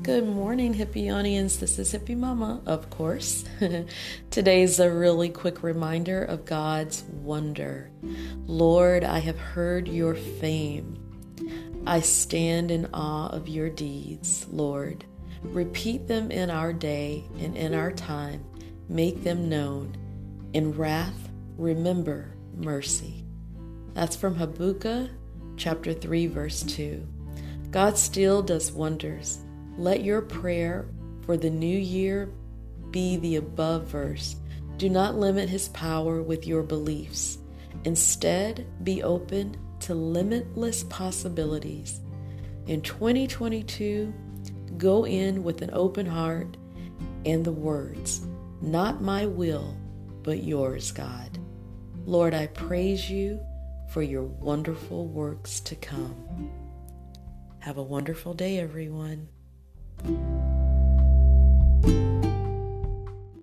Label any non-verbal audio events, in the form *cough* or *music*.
Good morning, Hippionians. This is Hippie Mama, of course. *laughs* Today's a really quick reminder of God's wonder. Lord, I have heard your fame. I stand in awe of your deeds, Lord. Repeat them in our day and in our time. Make them known. In wrath, remember mercy. That's from Habakkuk chapter 3, verse 2. God still does wonders. Let your prayer for the new year be the above verse. Do not limit his power with your beliefs. Instead, be open to limitless possibilities. In 2022, go in with an open heart and the words, Not my will, but yours, God. Lord, I praise you for your wonderful works to come. Have a wonderful day, everyone. Música